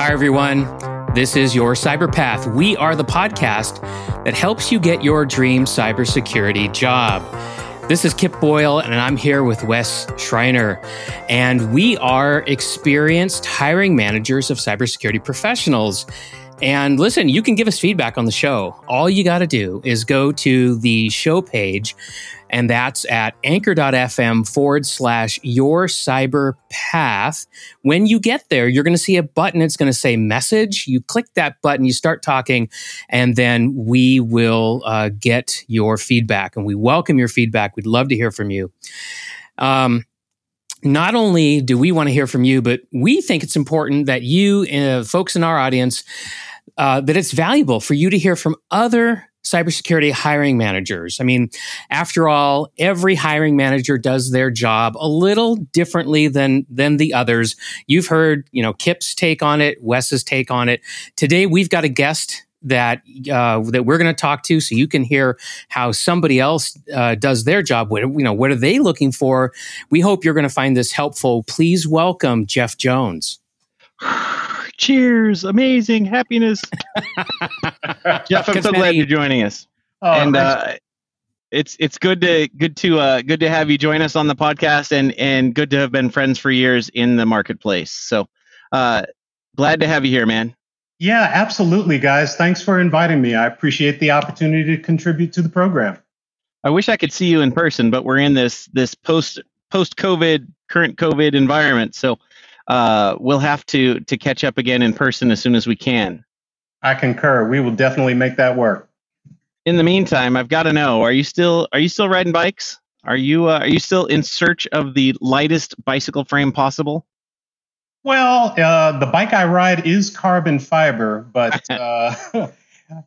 Hi, everyone. This is your Cyberpath. We are the podcast that helps you get your dream cybersecurity job. This is Kip Boyle, and I'm here with Wes Schreiner. And we are experienced hiring managers of cybersecurity professionals. And listen, you can give us feedback on the show. All you got to do is go to the show page, and that's at anchor.fm forward slash your cyber path. When you get there, you're going to see a button. It's going to say message. You click that button, you start talking, and then we will uh, get your feedback. And we welcome your feedback. We'd love to hear from you. Um, not only do we want to hear from you, but we think it's important that you, uh, folks in our audience, uh, that it's valuable for you to hear from other cybersecurity hiring managers. I mean, after all, every hiring manager does their job a little differently than than the others. You've heard, you know, Kip's take on it, Wes's take on it. Today, we've got a guest that uh, that we're going to talk to, so you can hear how somebody else uh, does their job. What you know, what are they looking for? We hope you're going to find this helpful. Please welcome Jeff Jones. Cheers! Amazing happiness. Jeff, I'm so glad you're joining us. Oh, and uh, it's it's good to good to uh, good to have you join us on the podcast, and and good to have been friends for years in the marketplace. So uh, glad to have you here, man. Yeah, absolutely, guys. Thanks for inviting me. I appreciate the opportunity to contribute to the program. I wish I could see you in person, but we're in this this post post COVID current COVID environment, so uh, we'll have to to catch up again in person as soon as we can. I concur. We will definitely make that work. In the meantime, I've got to know: Are you still are you still riding bikes? Are you uh, are you still in search of the lightest bicycle frame possible? Well, uh, the bike I ride is carbon fiber, but uh,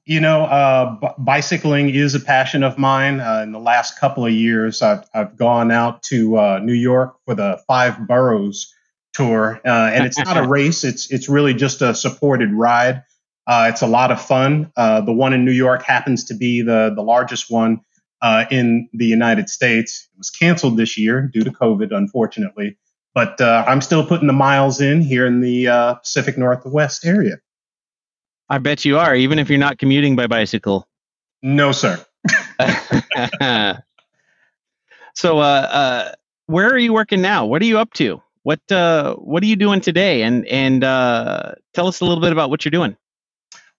you know, uh, b- bicycling is a passion of mine. Uh, in the last couple of years, I've, I've gone out to uh, New York for the five boroughs tour, uh, and it's not a race. It's it's really just a supported ride. Uh, it's a lot of fun. Uh, the one in New York happens to be the the largest one uh, in the United States. It was canceled this year due to COVID, unfortunately. But uh, I'm still putting the miles in here in the uh, Pacific Northwest area. I bet you are, even if you're not commuting by bicycle. No, sir. so, where are you working now? What are you up to? What uh, what are you doing today? And and uh, tell us a little bit about what you're doing.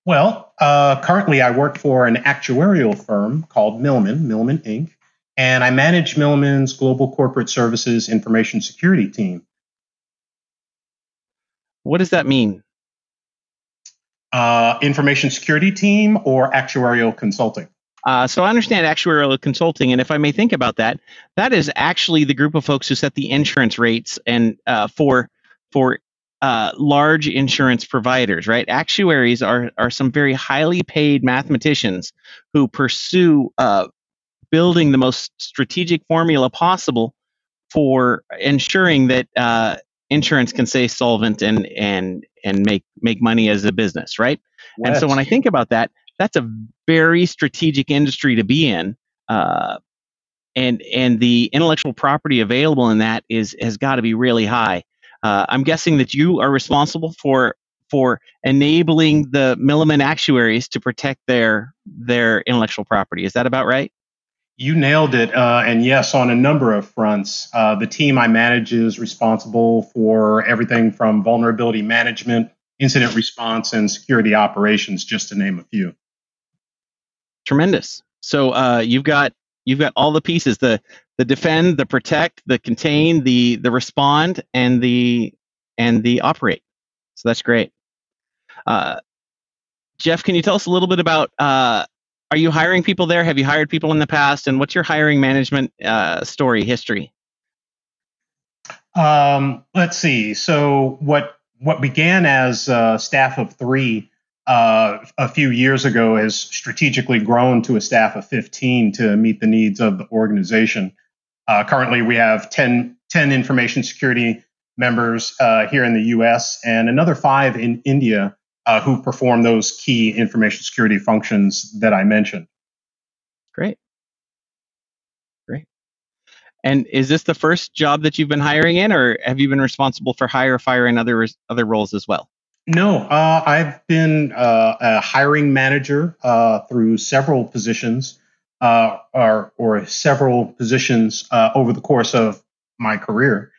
Well, uh, currently I work for an actuarial firm called Milliman, Milliman Inc., and I manage Milliman's global corporate services information security team. What does that mean? Uh, information security team or actuarial consulting? Uh, so I understand actuarial consulting, and if I may think about that, that is actually the group of folks who set the insurance rates and uh, for for uh, large insurance providers, right? Actuaries are are some very highly paid mathematicians who pursue uh, building the most strategic formula possible for ensuring that uh, insurance can stay solvent and and and make make money as a business, right? Yes. And so when I think about that, that's a very strategic industry to be in. Uh, and and the intellectual property available in that is has got to be really high. Uh, I'm guessing that you are responsible for for enabling the Milliman actuaries to protect their their intellectual property. Is that about right? You nailed it. Uh, and yes, on a number of fronts. Uh, the team I manage is responsible for everything from vulnerability management, incident response, and security operations, just to name a few. Tremendous. So uh, you've got you've got all the pieces: the the defend, the protect, the contain, the the respond, and the and the operate. So that's great. Uh, Jeff, can you tell us a little bit about? Uh, are you hiring people there? Have you hired people in the past? And what's your hiring management uh, story history? Um, let's see. So what what began as a staff of three uh, a few years ago has strategically grown to a staff of 15 to meet the needs of the organization. Uh, currently, we have 10, 10 information security members uh, here in the US and another five in India uh, who perform those key information security functions that I mentioned. Great. Great. And is this the first job that you've been hiring in, or have you been responsible for hire, fire, and other other roles as well? No, uh, I've been uh, a hiring manager uh, through several positions uh, or, or several positions uh, over the course of my career.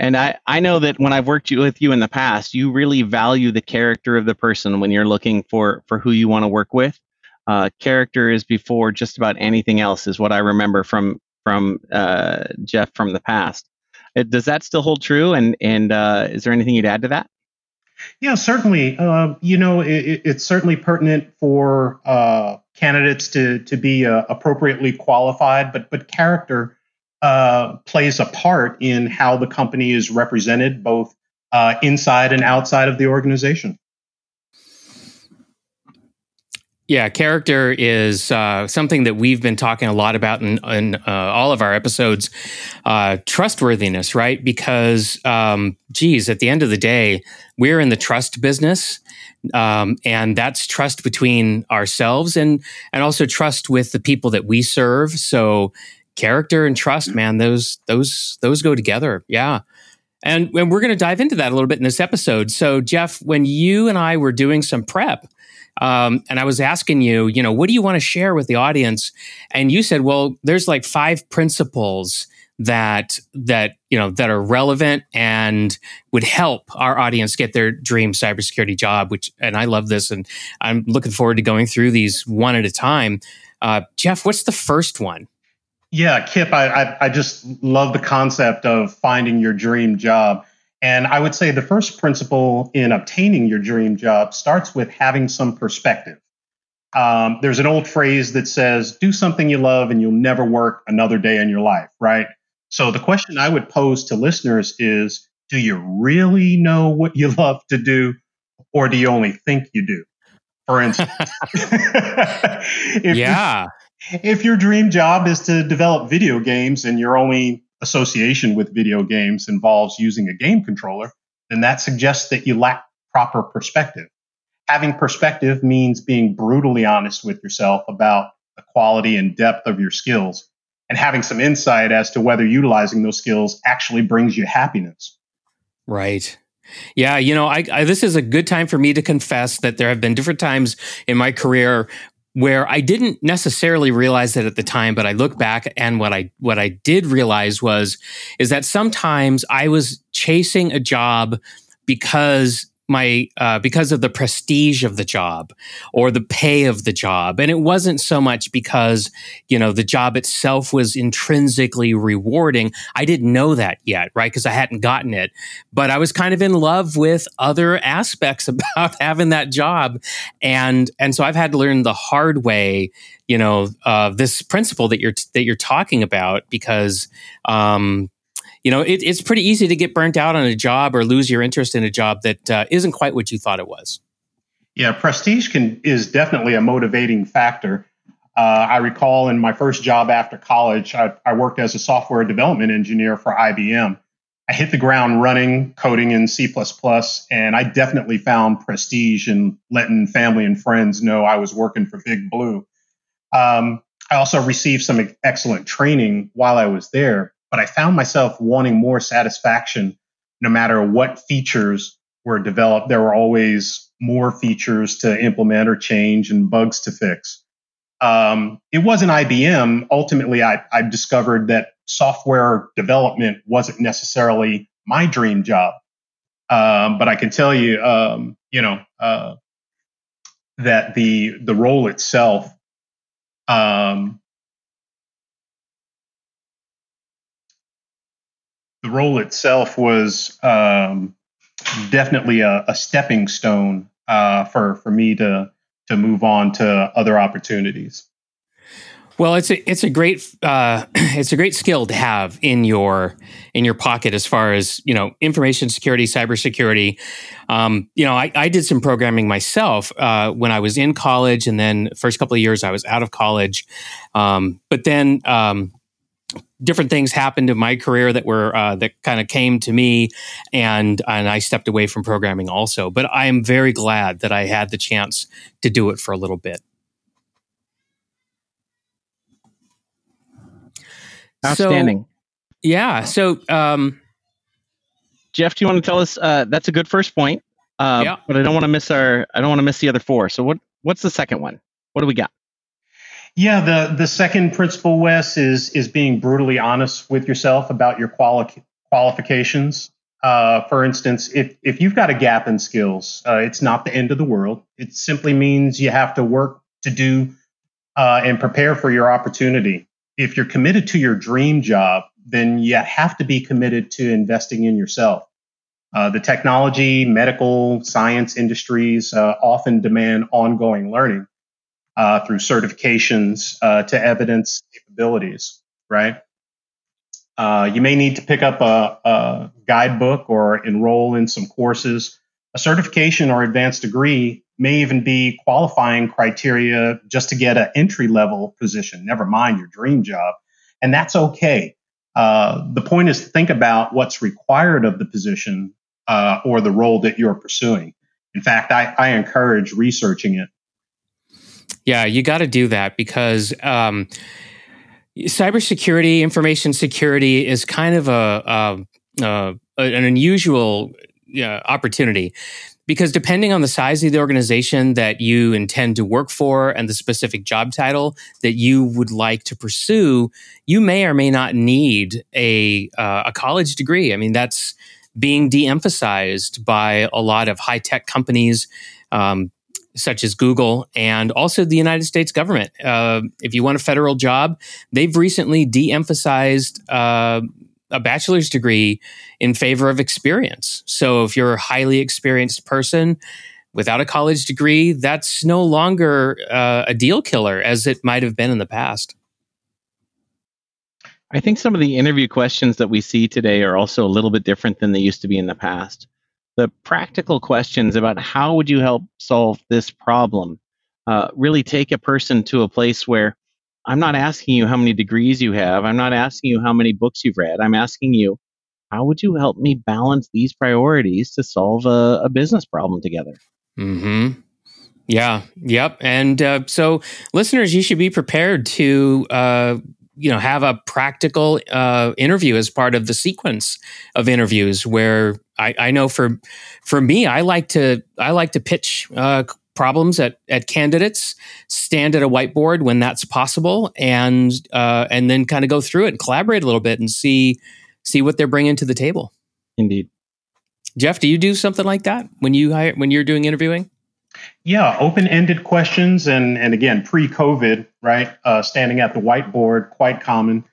And I, I know that when I've worked with you in the past, you really value the character of the person when you're looking for, for who you want to work with. Uh, character is before just about anything else, is what I remember from from Jeff from the past. Uh, does that still hold true? And and uh, is there anything you'd add to that? Yeah, certainly. Uh, you know, it, it's certainly pertinent for uh, candidates to to be uh, appropriately qualified, but but character uh, plays a part in how the company is represented, both uh, inside and outside of the organization. Yeah, character is uh, something that we've been talking a lot about in, in uh, all of our episodes. Uh, trustworthiness, right? Because, um, geez, at the end of the day, we're in the trust business, um, and that's trust between ourselves and and also trust with the people that we serve. So, character and trust, man, those those those go together. Yeah. And, and we're going to dive into that a little bit in this episode. So, Jeff, when you and I were doing some prep, um, and I was asking you, you know, what do you want to share with the audience? And you said, well, there's like five principles that that you know that are relevant and would help our audience get their dream cybersecurity job. Which, and I love this, and I'm looking forward to going through these one at a time. Uh, Jeff, what's the first one? Yeah, Kip, I, I, I just love the concept of finding your dream job. And I would say the first principle in obtaining your dream job starts with having some perspective. Um, there's an old phrase that says, do something you love and you'll never work another day in your life, right? So the question I would pose to listeners is, do you really know what you love to do or do you only think you do? For instance, if yeah. If your dream job is to develop video games and you're only association with video games involves using a game controller, then that suggests that you lack proper perspective. Having perspective means being brutally honest with yourself about the quality and depth of your skills and having some insight as to whether utilizing those skills actually brings you happiness. Right. Yeah, you know, I, I, this is a good time for me to confess that there have been different times in my career where I didn't necessarily realize it at the time, but I look back and what I what I did realize was is that sometimes I was chasing a job because my uh, because of the prestige of the job or the pay of the job. And it wasn't so much because you know the job itself was intrinsically rewarding. I didn't know that yet right? Because i hadn't gotten it. But i was kind of in love with other aspects about having that job. And and so i've had to learn the hard way you know uh, this principle that you're that you're talking about because um, you know, it, it's pretty easy to get burnt out on a job or lose your interest in a job that uh, not quite what you thought it was. Yeah, prestige can is definitely a motivating factor. Uh, I recall in my first job after college, I, I, worked as a software development engineer for IBM. I hit the ground running, coding in C, and I definitely found prestige in letting family and friends know I was working for Big Blue. Um, I also received some excellent training while I was there but I found myself wanting more satisfaction no matter what features were developed. There were always more features to implement or change and bugs to fix. Um, it wasn't IBM. Ultimately, I, I discovered that software development wasn't necessarily my dream job. Um, but I can tell you, um, you know, uh, that the the role itself um, the role itself was um, definitely a, a, stepping stone uh, for for me to to move on to other opportunities. Well, it's a it's a great uh, it's a great skill to have in your in your pocket as far as you know information security, cybersecurity. Um, you know, I, I, did some programming myself uh, when I was in college, and then first couple of years I was out of college. Um, but then um, different things happened in my career that were uh, that kind of came to me and and I stepped away from programming also but I am very glad that I had the chance to do it for a little bit outstanding so, yeah so um, Jeff, do you want to tell us? Uh, that's a good first point. Uh, yeah. But I don't want to miss our. I don't want to miss the other four. So what? What's the second one? What do we got? Yeah, the the second principle, Wes, is is being brutally honest with yourself about your quali- qualifications. Uh, for instance, if if you've got a gap in skills, uh, it's not the end of the world. It simply means you have to work to do uh, and prepare for your opportunity. If you're committed to your dream job, then you have to be committed to investing in yourself. Uh, the technology, medical, science industries uh, often demand ongoing learning uh, through certifications uh, to evidence capabilities, right? Uh, you may need to pick up a, a guidebook or enroll in some courses. A certification or advanced degree may even be qualifying criteria just to get an entry level position, never mind your dream job. And that's okay. Uh, the point is to think about what's required of the position uh, or the role that you're pursuing. In fact, I, I encourage researching it. Yeah, you got to do that because um, cybersecurity, information security is kind of a, a, a an unusual opportunity because depending on the size of the organization that you intend to work for and the specific job title that you would like to pursue, you may or may not need a uh, a college degree. I mean, that's being de-emphasized by a lot of high tech companies. Um, such as Google and also the United States government. Uh, if you want a federal job, they've recently de emphasized uh, a bachelor's degree in favor of experience. So if you're a highly experienced person without a college degree, that's no longer uh, a deal killer as it might have been in the past. I think some of the interview questions that we see today are also a little bit different than they used to be in the past. The practical questions about how would you help solve this problem uh, really take a person to a place where I'm not asking you how many degrees you have. I'm not asking you how many books you've read. I'm asking you, how would you help me balance these priorities to solve a, a business problem together? Hmm. Yeah. Yep. And uh, so, listeners, you should be prepared to uh, you know have a practical uh, interview as part of the sequence of interviews where I, I, know for for me I like to I like to pitch uh, problems at at candidates stand at a whiteboard when that's possible and uh, and then kind of go through it and collaborate a little bit and see see what they're bringing to the table. Indeed, Jeff, do you do something like that when you hire when you're doing interviewing? Yeah, open-ended questions, and and again, pre-COVID, right? Uh, standing at the whiteboard, quite common.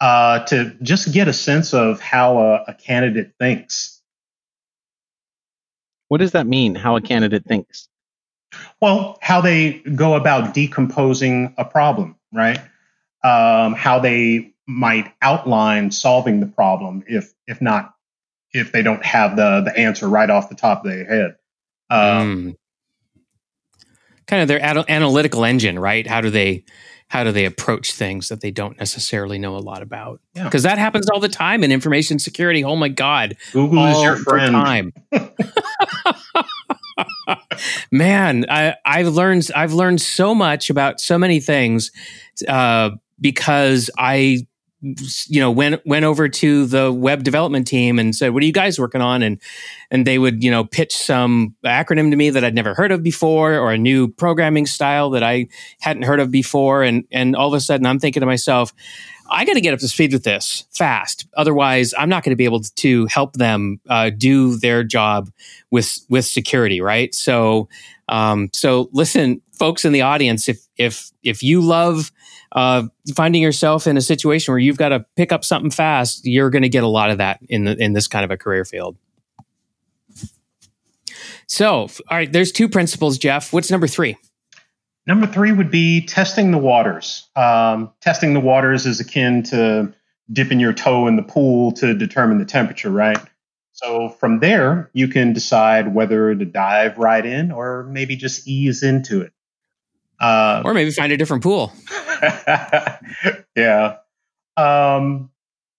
Uh, to just get a sense of how a, a candidate thinks. What does that mean? How a candidate thinks? Well, how they go about decomposing a problem, right? Um, how they might outline solving the problem if if not if they don't have the the answer right off the top of their head. Um, mm kind of their analytical engine, right? How do they how do they approach things that they don't necessarily know a lot about? Because yeah. that happens all the time in information security. Oh my god, Google is your friend. Time. Man, I, I've learned I've learned so much about so many things uh, because I you know went went over to the web development team and said what are you guys working on? And and they would you know pitch some acronym to me that I'd never heard of before or a new programming style that I hadn't heard of before. And and all of a sudden I'm thinking to myself I got to get up to speed with this fast. Otherwise I'm not going to be able to help them uh, do their job with with security right? So um, so listen folks in the audience if if if you love uh, finding yourself in a situation where you've got to pick up something fast, you're going to get a lot of that in the, in this kind of a career field. So, all right, there's two principles, Jeff. What's number three? Number three would be testing the waters. Um, testing the waters is akin to dipping your toe in the pool to determine the temperature, right? So from there, you can decide whether to dive right in or maybe just ease into it. Uh, or maybe find a different pool. yeah. Um,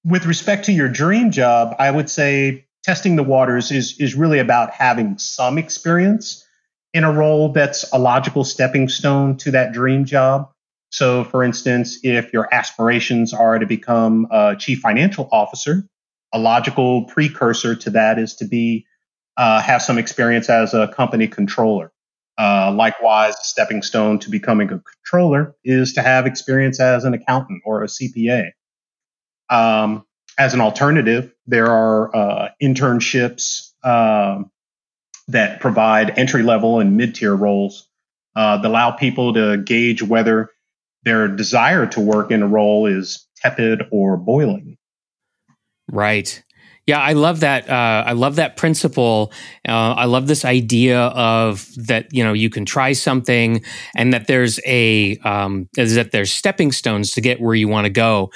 with respect to your dream job, I would say testing the waters is is really about having some experience in a role that's a logical stepping stone to that dream job. So, for instance, if your aspirations are to become a chief financial officer, a logical precursor to that is to be uh, have some experience as a company controller. Uh, likewise, a stepping stone to becoming a controller is to have experience as an accountant or a CPA. Um, as an alternative, there are uh, internships um, that provide entry level and mid tier roles uh, that allow people to gauge whether their desire to work in a role is tepid or boiling. Right. Yeah, I love that. Uh, I love that principle. Uh, I love this idea of that. You know, you can try something, and that there's a um, is that there's stepping stones to get where you want to go.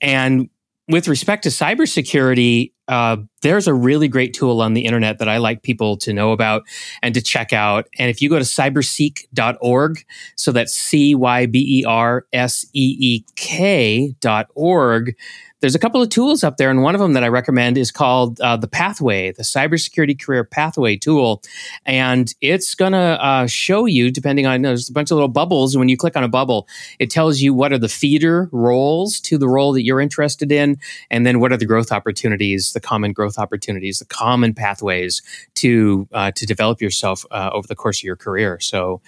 And with respect to cybersecurity, uh, there's a really great tool on the internet that I like people to know about and to check out. And if you go to cyberseek.org, so that's C Y B E R S E E K.org, there's a couple of tools up there, and one of them that I recommend is called uh, the Pathway, the Cybersecurity Career Pathway tool, and it's gonna uh, show you, depending on there's a bunch of little bubbles. And when you click on a bubble, it tells you what are the feeder roles to the role that you're interested in, and then what are the growth opportunities, the common growth opportunities, the common pathways to uh, to develop yourself uh, over the course of your career. So.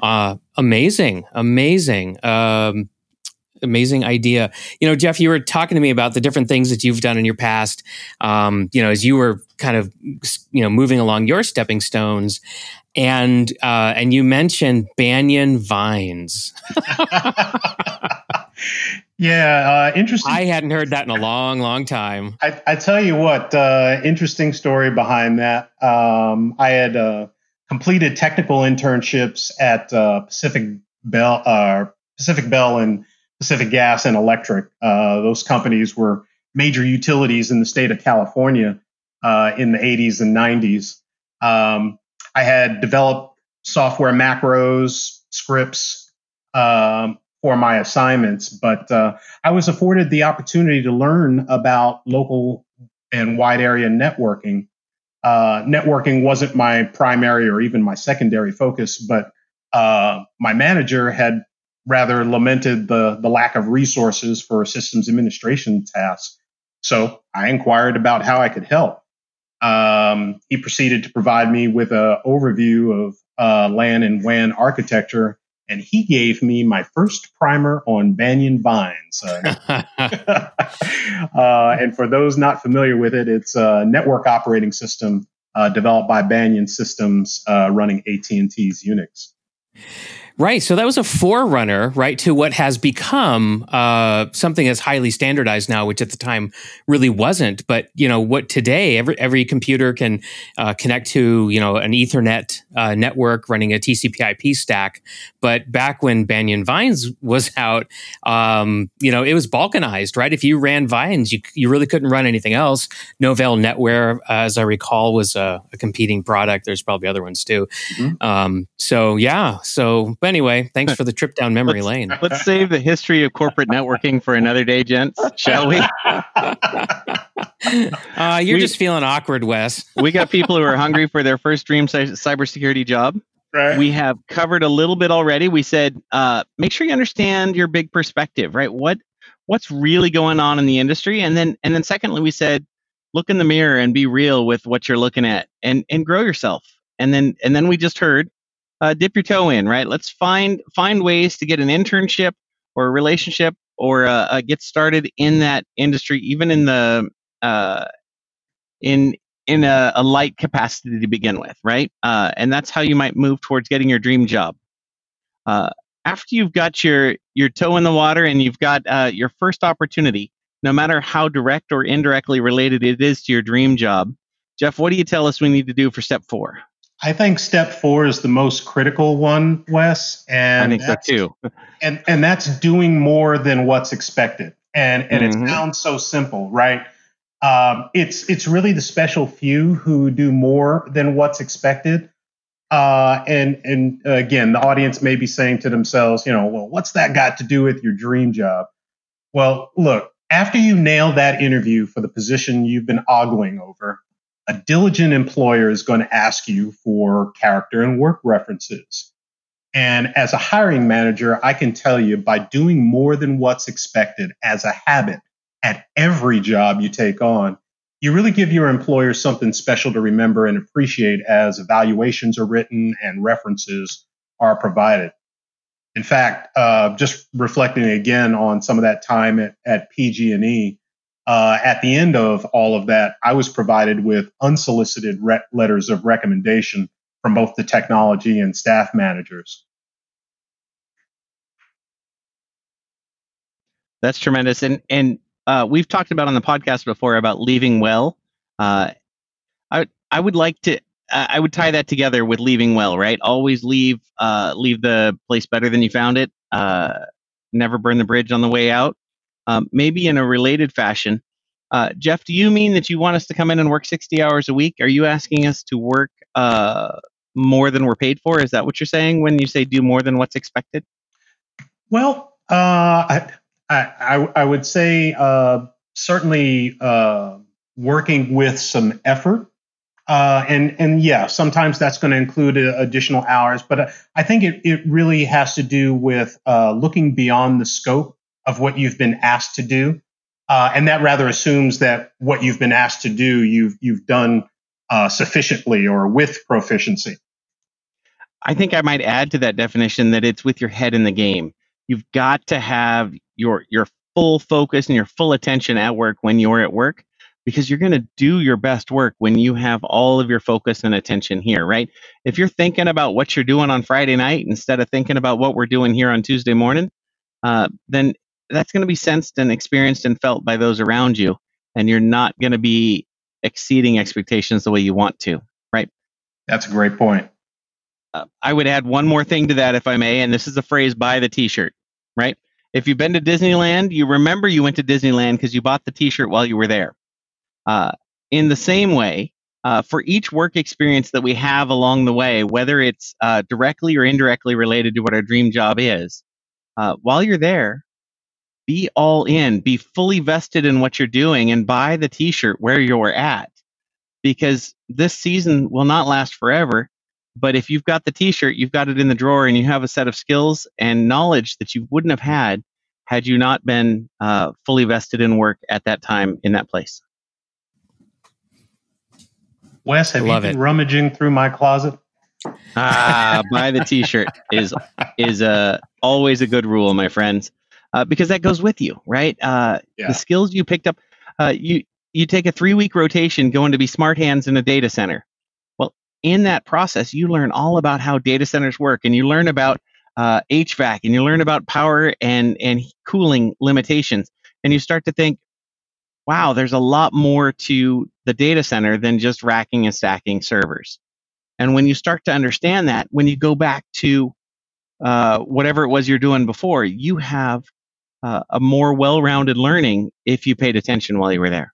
Uh, amazing, amazing. Um, amazing idea. You know, Jeff, you were talking to me about the different things that you've done in your past. Um, you know, as you were kind of you know moving along your stepping stones, and uh, and you mentioned banyan vines. yeah, uh, interesting. I hadn't heard that in a long, long time. I, I tell you what, uh, interesting story behind that. Um, I had uh, completed technical internships at uh, Pacific Bell, uh, Pacific Bell, and Pacific Gas and Electric. Uh, those companies were major utilities in the state of California uh, in the 80s and 90s. Um, I had developed software macros, scripts um, for my assignments, but uh, I was afforded the opportunity to learn about local and wide area networking. Uh, networking wasn't my primary or even my secondary focus, but uh, my manager had rather lamented the, the lack of resources for systems administration tasks. So I inquired about how I could help. Um, he proceeded to provide me with an overview of uh, LAN and WAN architecture, and he gave me my first primer on Banyan Vines. Uh, uh, and for those not familiar with it, it's a network operating system uh, developed by Banyan Systems uh, running AT&T's Unix. Right. So that was a forerunner, right, to what has become uh, something that's highly standardized now, which at the time really wasn't. But you know what? Today, every every computer can uh, connect to you know an Ethernet uh, network running a TCP/IP stack. But back when Banyan Vines was out, um, you know it was balkanized, right? If you ran Vines, you you really couldn't run anything else. Novell NetWare, as I recall, was a, a competing product. There's probably other ones too. Mm-hmm. Um, so yeah. So. But anyway, thanks for the trip down memory let's, lane. Let's save the history of corporate networking for another day, gents, shall we? Uh, you're we, just feeling awkward, Wes. we got people who are hungry for their first dream cybersecurity job. Right. We have covered a little bit already. We said, uh, make sure you understand your big perspective, right? What what's really going on in the industry, and then and then secondly, we said, look in the mirror and be real with what you're looking at, and and grow yourself. And then and then we just heard uh, dip your toe in, right? Let's find find ways to get an internship or a relationship or uh, uh, get started in that industry, even in the uh, in in a, a, light capacity to begin with, right? Uh, and that's how you might move towards getting your dream job. Uh, after you've got your your toe in the water and you've got your first opportunity, no matter how direct or indirectly related it is to your dream job, Jeff, what do you tell us we need to do for step four? I think step four is the most critical one, Wes. And I think so too. and and that's doing more than what's expected. And and mm-hmm. it sounds so simple, right? Um, it's it's really the special few who do more than what's expected. Uh, and and again, the audience may be saying to themselves, you know, well, what's that got to do with your dream job? Well, look, after you nail that interview for the position you've been ogling over, a diligent employer is going to ask you for character and work references. And as a hiring manager, I can tell you by doing more than what's expected as a habit at every job you take on, you really give your employer something special to remember and appreciate as evaluations are written and references are provided. In fact, uh, just reflecting again on some of that time at, at PG&E, uh, at the end of all of that, I was provided with unsolicited re- letters of recommendation from both the technology and staff managers. That's tremendous, and and uh, we've talked about on the podcast before about leaving well. Uh, I I would like to I would tie that together with leaving well, right? Always leave uh, leave the place better than you found it. Uh, never burn the bridge on the way out. Um, maybe in a related fashion, uh, Jeff, do you mean that you want us to come in and work 60 hours a week? Are you asking us to work uh, more than we're paid for? Is that what you're saying when you say do more than what's expected? Well, uh, I, I, I would say uh, certainly uh, working with some effort. Uh, and and yeah, sometimes that's going to include additional hours, but I think it, it really has to do with looking beyond the scope of what you've been asked to do uh, and that rather assumes that what you've been asked to do, you've you've done uh, sufficiently or with proficiency. I think I might add to that definition that it's with your head in the game. You've got to have your your full focus and your full attention at work when you're at work because you're going to do your best work when you have all of your focus and attention here, right? If you're thinking about what you're doing on Friday night instead of thinking about what we're doing here on Tuesday morning, uh, then that's going to be sensed and experienced and felt by those around you and you're not going to be exceeding expectations the way you want to right? That's a great point. Uh, i would add one more thing to that if i may and this is a phrase buy the t-shirt right? If you've been to disneyland you remember you went to disneyland because you bought the t-shirt while you were there. Uh, in the same way uh, for each work experience that we have along the way whether it's uh, directly or indirectly related to what our dream job is uh, while you're there be all in, be fully vested in what you're doing, and buy the t shirt where you're at. Because this season will not last forever. But if you've got the t shirt, you've got it in the drawer, and you have a set of skills and knowledge that you wouldn't have had had you not been uh, fully vested in work at that time in that place. Wes, have Love you been it. rummaging through my closet? Ah, buy the T-shirt is is uh, always a good rule, my friends uh, because that goes with you, right? Uh, yeah. The skills you picked up, uh, you you take a three week rotation going to be smart hands in a data center. Well, in that process, you learn all about how data centers work, and you learn about HVAC, uh, and you learn about power and and cooling limitations, and you start to think, wow, there's a lot more to the data center than just racking and stacking servers. And when you start to understand that, when you go back to uh, whatever it was you're doing before, you have uh, a more well-rounded learning if you paid attention while you were there.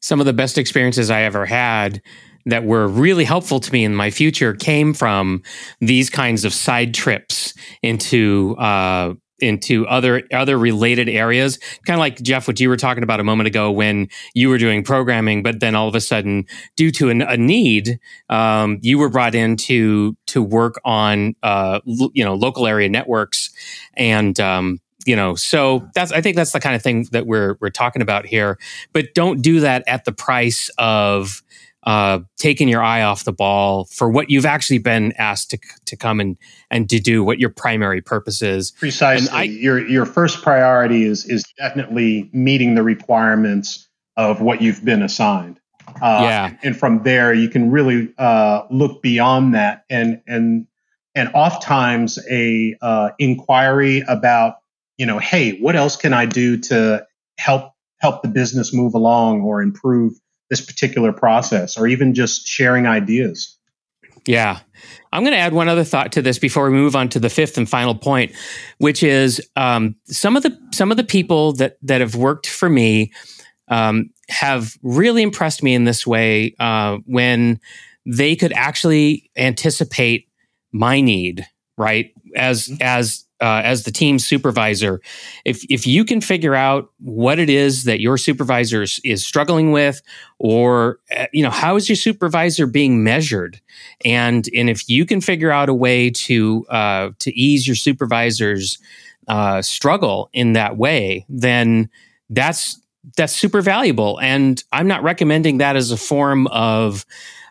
Some of the best experiences I ever had that were really helpful to me in my future came from these kinds of side trips into uh, into other other related areas. Kind of like jeff what you were talking about a moment ago when you were doing programming but then all of a sudden due to an, a need um, you were brought in to to work on uh, l- you know local area networks and um, you know so that's i think that's the kind of thing that we're we're talking about here. But don't do that at the price of uh, taking your eye off the ball for what you've actually been asked to, to come and, and to do, what your primary purpose is. Precisely. I, your, your first priority is, is definitely meeting the requirements of what you've been assigned. Uh, yeah. And from there, you can really uh, look beyond that. And, and, and oftentimes a uh, inquiry about, you know, hey, what else can I do to help help the business move along or improve this particular process or even just sharing ideas. Yeah. I'm going to add one other thought to this before we move on to the fifth and final point, which is um, some of the some of the people that that have worked for me um, have really impressed me in this way uh, when they could actually anticipate my need, right? As mm-hmm. as uh, as the team supervisor, if if you can figure out what it is that your supervisor is, is struggling with, or uh, you know how is your supervisor being measured, and and if you can figure out a way to uh, to ease your supervisor's uh, struggle in that way, then that's that's super valuable. And I'm not recommending that as a form of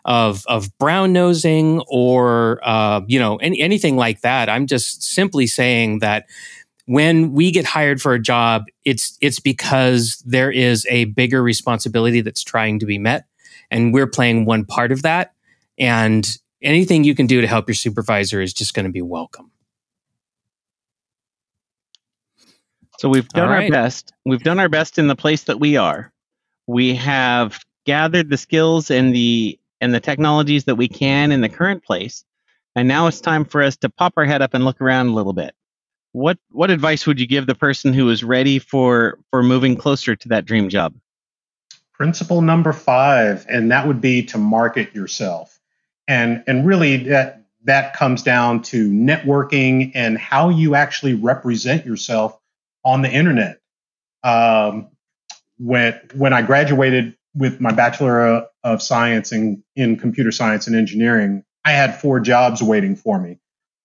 of of brown nosing or uh, you know any, anything like that. I'm just simply saying that when we get hired for a job, it's it's because there is a bigger responsibility that's trying to be met, and we're playing one part of that. And anything you can do to help your supervisor is just going to be welcome. So we've done right. our best. We've done our best in the place that we are. We have gathered the skills and the and the technologies that we can in the current place. And now it's time for us to pop our head up and look around a little bit. What what advice would you give the person who is ready for for moving closer to that dream job? Principle number 5 and that would be to market yourself. And and really that that comes down to networking and how you actually represent yourself on the internet. Um, when when I graduated with my bachelor of science in, in computer science and engineering, I had four jobs waiting for me.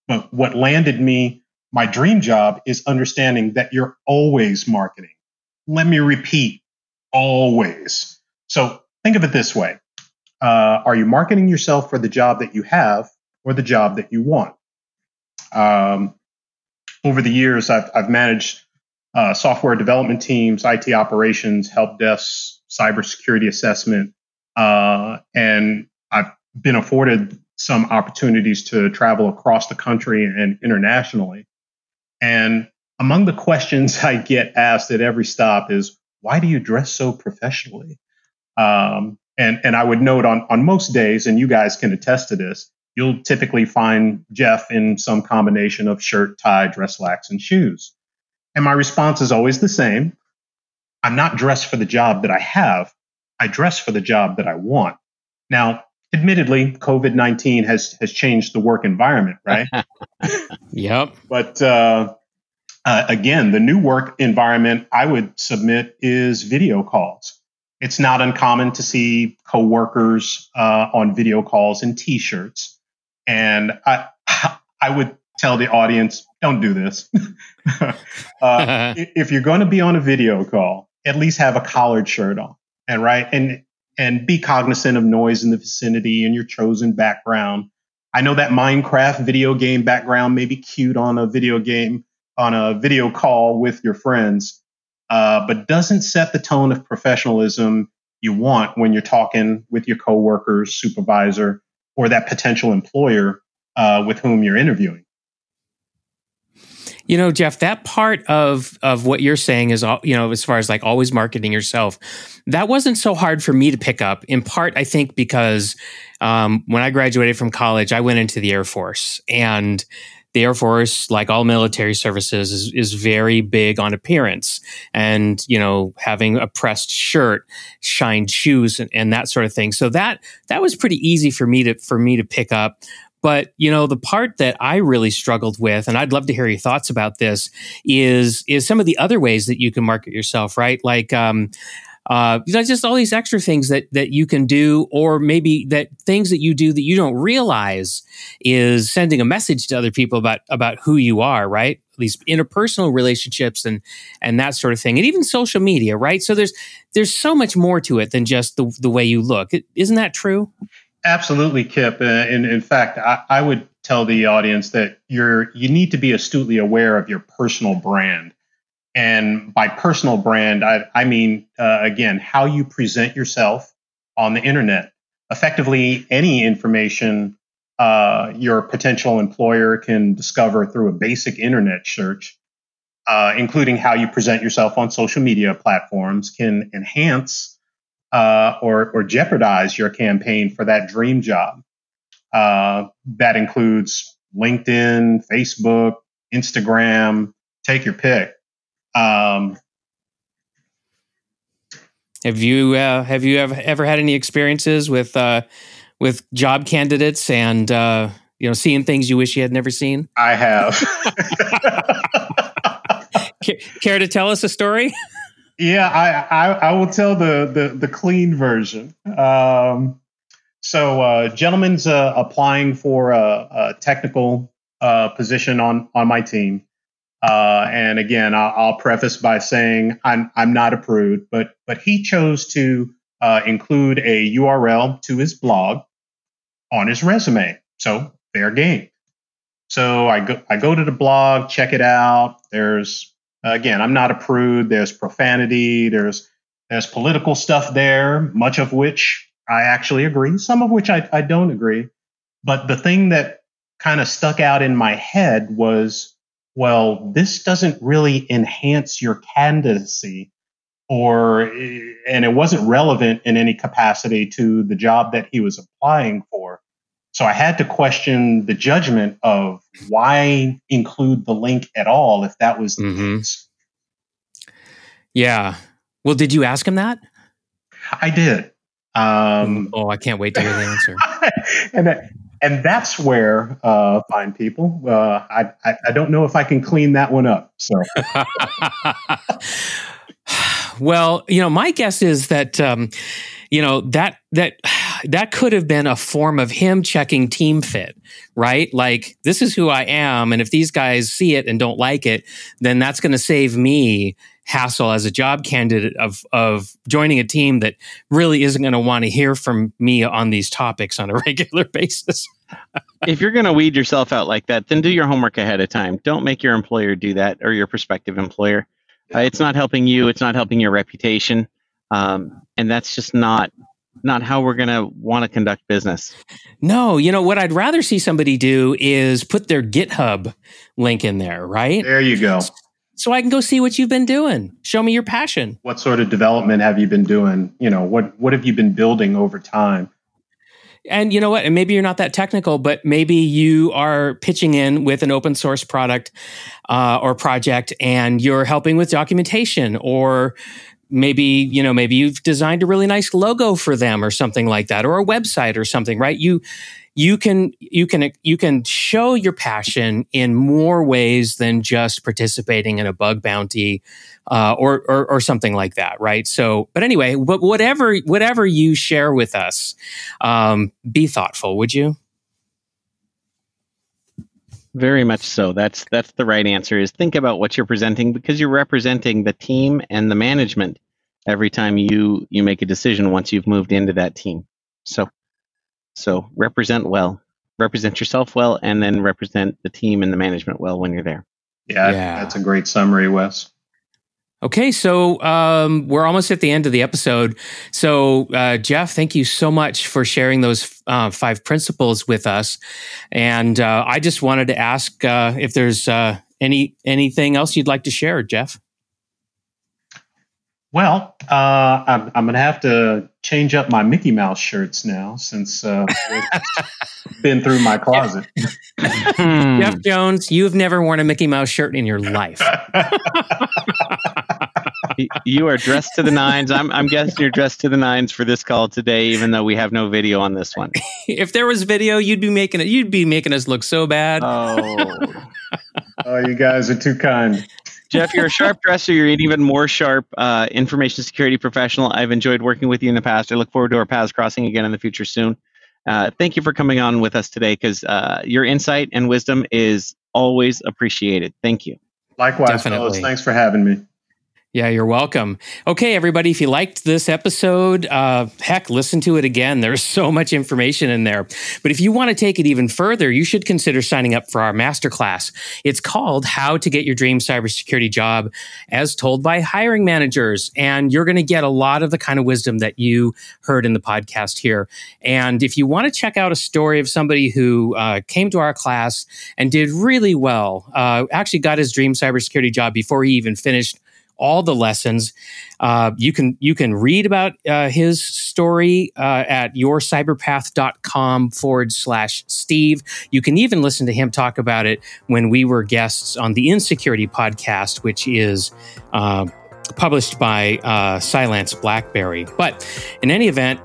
But what landed me my dream job is understanding that you're always marketing. Let me repeat, always. So think of it this way: uh, Are you marketing yourself for the job that you have or the job that you want? Um, over the years, I've, I've managed uh, software development teams, IT operations, help desks, cybersecurity assessment, uh, and I've been afforded some opportunities to travel across the country and internationally. And among the questions I get asked at every stop is, "Why do you dress so professionally?" Um, and and I would note on on most days, and you guys can attest to this, you'll typically find Jeff in some combination of shirt, tie, dress slacks, and shoes. And my response is always the same. I'm not dressed for the job that I have. I dress for the job that I want. Now, admittedly, COVID 19 has, has changed the work environment, right? yep. But uh, uh, again, the new work environment I would submit is video calls. It's not uncommon to see coworkers uh, on video calls in t-shirts, and I I would tell the audience don't do this. uh, if you're going to be on a video call, at least have a collared shirt on, and right, and and be cognizant of noise in the vicinity and your chosen background. I know that Minecraft video game background may be cute on a video game on a video call with your friends, uh, but doesn't set the tone of professionalism you want when you're talking with your coworkers, supervisor, or that potential employer uh, with whom you're interviewing. You know, Jeff, that part of of what you're saying is, you know, as far as like always marketing yourself, that wasn't so hard for me to pick up. In part, I think because um, when I graduated from college, I went into the Air Force, and the Air Force, like all military services, is, is very big on appearance and, you know, having a pressed shirt, shined shoes and, and, that sort of thing. So that that was pretty easy for me to for me to pick up. But you know, the part that I really struggled with, and I'd love to hear your thoughts about this, is is some of the other ways that you can market yourself, right? Like, um, uh, you know, just all these extra things that that you can do, or maybe that things that you do that you don't realize is sending a message to other people about about who you are, right? These interpersonal relationships and and that sort of thing, and even social media, right? So there's there's so much more to it than just the the way you look. Isn't that true? Absolutely, Kip. Uh, and in fact, I, I, would tell the audience that you're you need to be astutely aware of your personal brand. And by personal brand, I, I mean uh, again how you present yourself on the internet. Effectively, any information uh, your potential employer can discover through a basic internet search, uh, including how you present yourself on social media platforms, can enhance uh, or, or jeopardize your campaign for that dream job. Uh, that includes LinkedIn, Facebook, Instagram, take your pick. Um, have you uh, have you ever ever had any experiences with uh, with job candidates and uh, you know seeing things you wish you had never seen? I have. Care to tell us a story? Yeah, I, I, I will tell the the, the clean version. Um, so, uh, gentleman's uh, applying for a, a technical uh, position on on my team. Uh, and again, I'll, I'll, preface by saying I'm I'm not a prude, but but he chose to uh, include a URL to his blog on his resume. So fair game. So I go I go to the blog, check it out. There's again, I'm not a prude. There's profanity. There's there's political stuff there, much of which I actually agree, some of which I, I don't agree. But the thing that kind of stuck out in my head was well, this doesn't really enhance your candidacy or and it wasn't relevant in any capacity to the job that he was applying for. So I had to question the judgment of why include the link at all if that was the mm-hmm. case. Yeah. Well, did you ask him that? I did. Um, oh, I can't wait to hear the answer. and that, and that's where uh, fine people. Uh, I, I, I don't know if I can clean that one up. So. well, you know, my guess is that um, you know that that that could have been a form of him checking team fit, right? Like this is who I am, and if these guys see it and don't like it, then that's going to save me hassle as a job candidate of of joining a team that really isn't going to want to hear from me on these topics on a regular basis. if you're going to weed yourself out like that, then do your homework ahead of time. Don't make your employer do that or your prospective employer. Uh, it's not helping you. It's not helping your reputation, um, and that's just not not how we're going to want to conduct business. No, you know what I'd rather see somebody do is put their GitHub link in there, right? There you go so I can go see what you've been doing. Show me your passion. What sort of development have you been doing? You know, what what have you been building over time? And you know what? And maybe you're not that technical, but maybe you are pitching in with an open source product uh, or project, and you're helping with documentation, or maybe you know maybe you've designed a really nice logo for them or something like that, or a website or something, right? You you can you can you can show your passion in more ways than just participating in a bug bounty uh, or, or, or something like that, right? So, but anyway, but whatever whatever you share with us, um, be thoughtful, would you? Very much so. That's that's the right answer. Is think about what you're presenting because you're representing the team and the management every time you you make a decision once you've moved into that team. So so represent well, represent yourself well, and then represent the team and the management well when you're there. Yeah, yeah. that's a great summary, Wes. Okay, so um, we're almost at the end of the episode. So, uh, Jeff, thank you so much for sharing those uh, five principles with us. And uh, I just wanted to ask uh, if there's uh, any anything else you'd like to share, Jeff. Well, uh, I'm, I'm going to have to change up my Mickey Mouse shirts now since uh, it's been through my closet. Jeff Jones, you've never worn a Mickey Mouse shirt in your life. you are dressed to the nines. I'm, I'm guessing you're dressed to the nines for this call today, even though we have no video on this one. if there was video, you'd be making it. You'd be making us look so bad. Oh, oh, you guys are too kind. Jeff, you're a sharp dresser. You're an even more sharp uh, information security professional. I've enjoyed working with you in the past. I look forward to our paths crossing again in the future soon. Uh, thank you for coming on with us today because uh, your insight and wisdom is always appreciated. Thank you. Likewise, Definitely. fellows. Thanks for having me. Yeah, you're welcome. Okay, everybody, if you liked this episode, uh, heck, listen to it again. There's so much information in there. But if you want to take it even further, you should consider signing up for our masterclass. It's called How to Get Your Dream Cybersecurity Job as Told by Hiring Managers. And you're going to get a lot of the kind of wisdom that you heard in the podcast here. And if you want to check out a story of somebody who uh, came to our class and did really well, uh, actually got his dream cybersecurity job before he even finished all the lessons. Uh, you can you can read about uh, his story uh, at yourcyberpath.com forward slash Steve. You can even listen to him talk about it when we were guests on the Insecurity podcast, which is uh, published by uh, Cylance Blackberry. But in any event,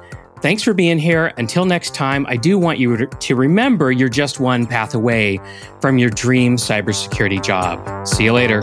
Thanks for being here. Until next time, I do want you to remember you're just one path away from your dream cybersecurity job. See you later.